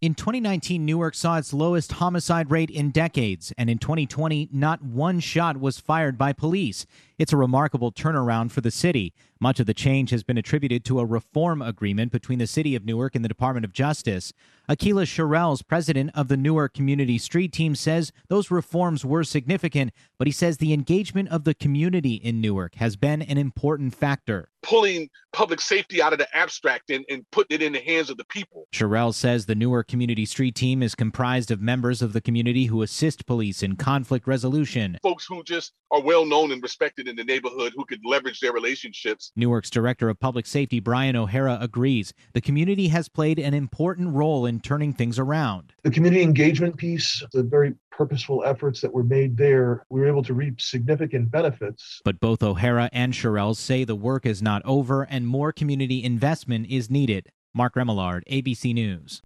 In 2019, Newark saw its lowest homicide rate in decades, and in 2020, not one shot was fired by police. It's a remarkable turnaround for the city. Much of the change has been attributed to a reform agreement between the City of Newark and the Department of Justice. Aqeela Sherrills, president of the Newark Community Street Team, says those reforms were significant, but he says the engagement of the community in Newark has been an important factor. Pulling public safety out of the abstract and, and putting it in the hands of the people. Sherrills says the Newark Community Street Team is comprised of members of the community who assist police in conflict resolution. Folks who just are well known and respected in the neighborhood who could leverage their relationships. Newark's Director of Public Safety, Brian O'Hara, agrees the community has played an important role in turning things around. The community engagement piece, the very purposeful efforts that were made there, we were able to reap significant benefits. But both O'Hara and Sherrills say the work is not over and more community investment is needed. Mark Remillard, ABC News.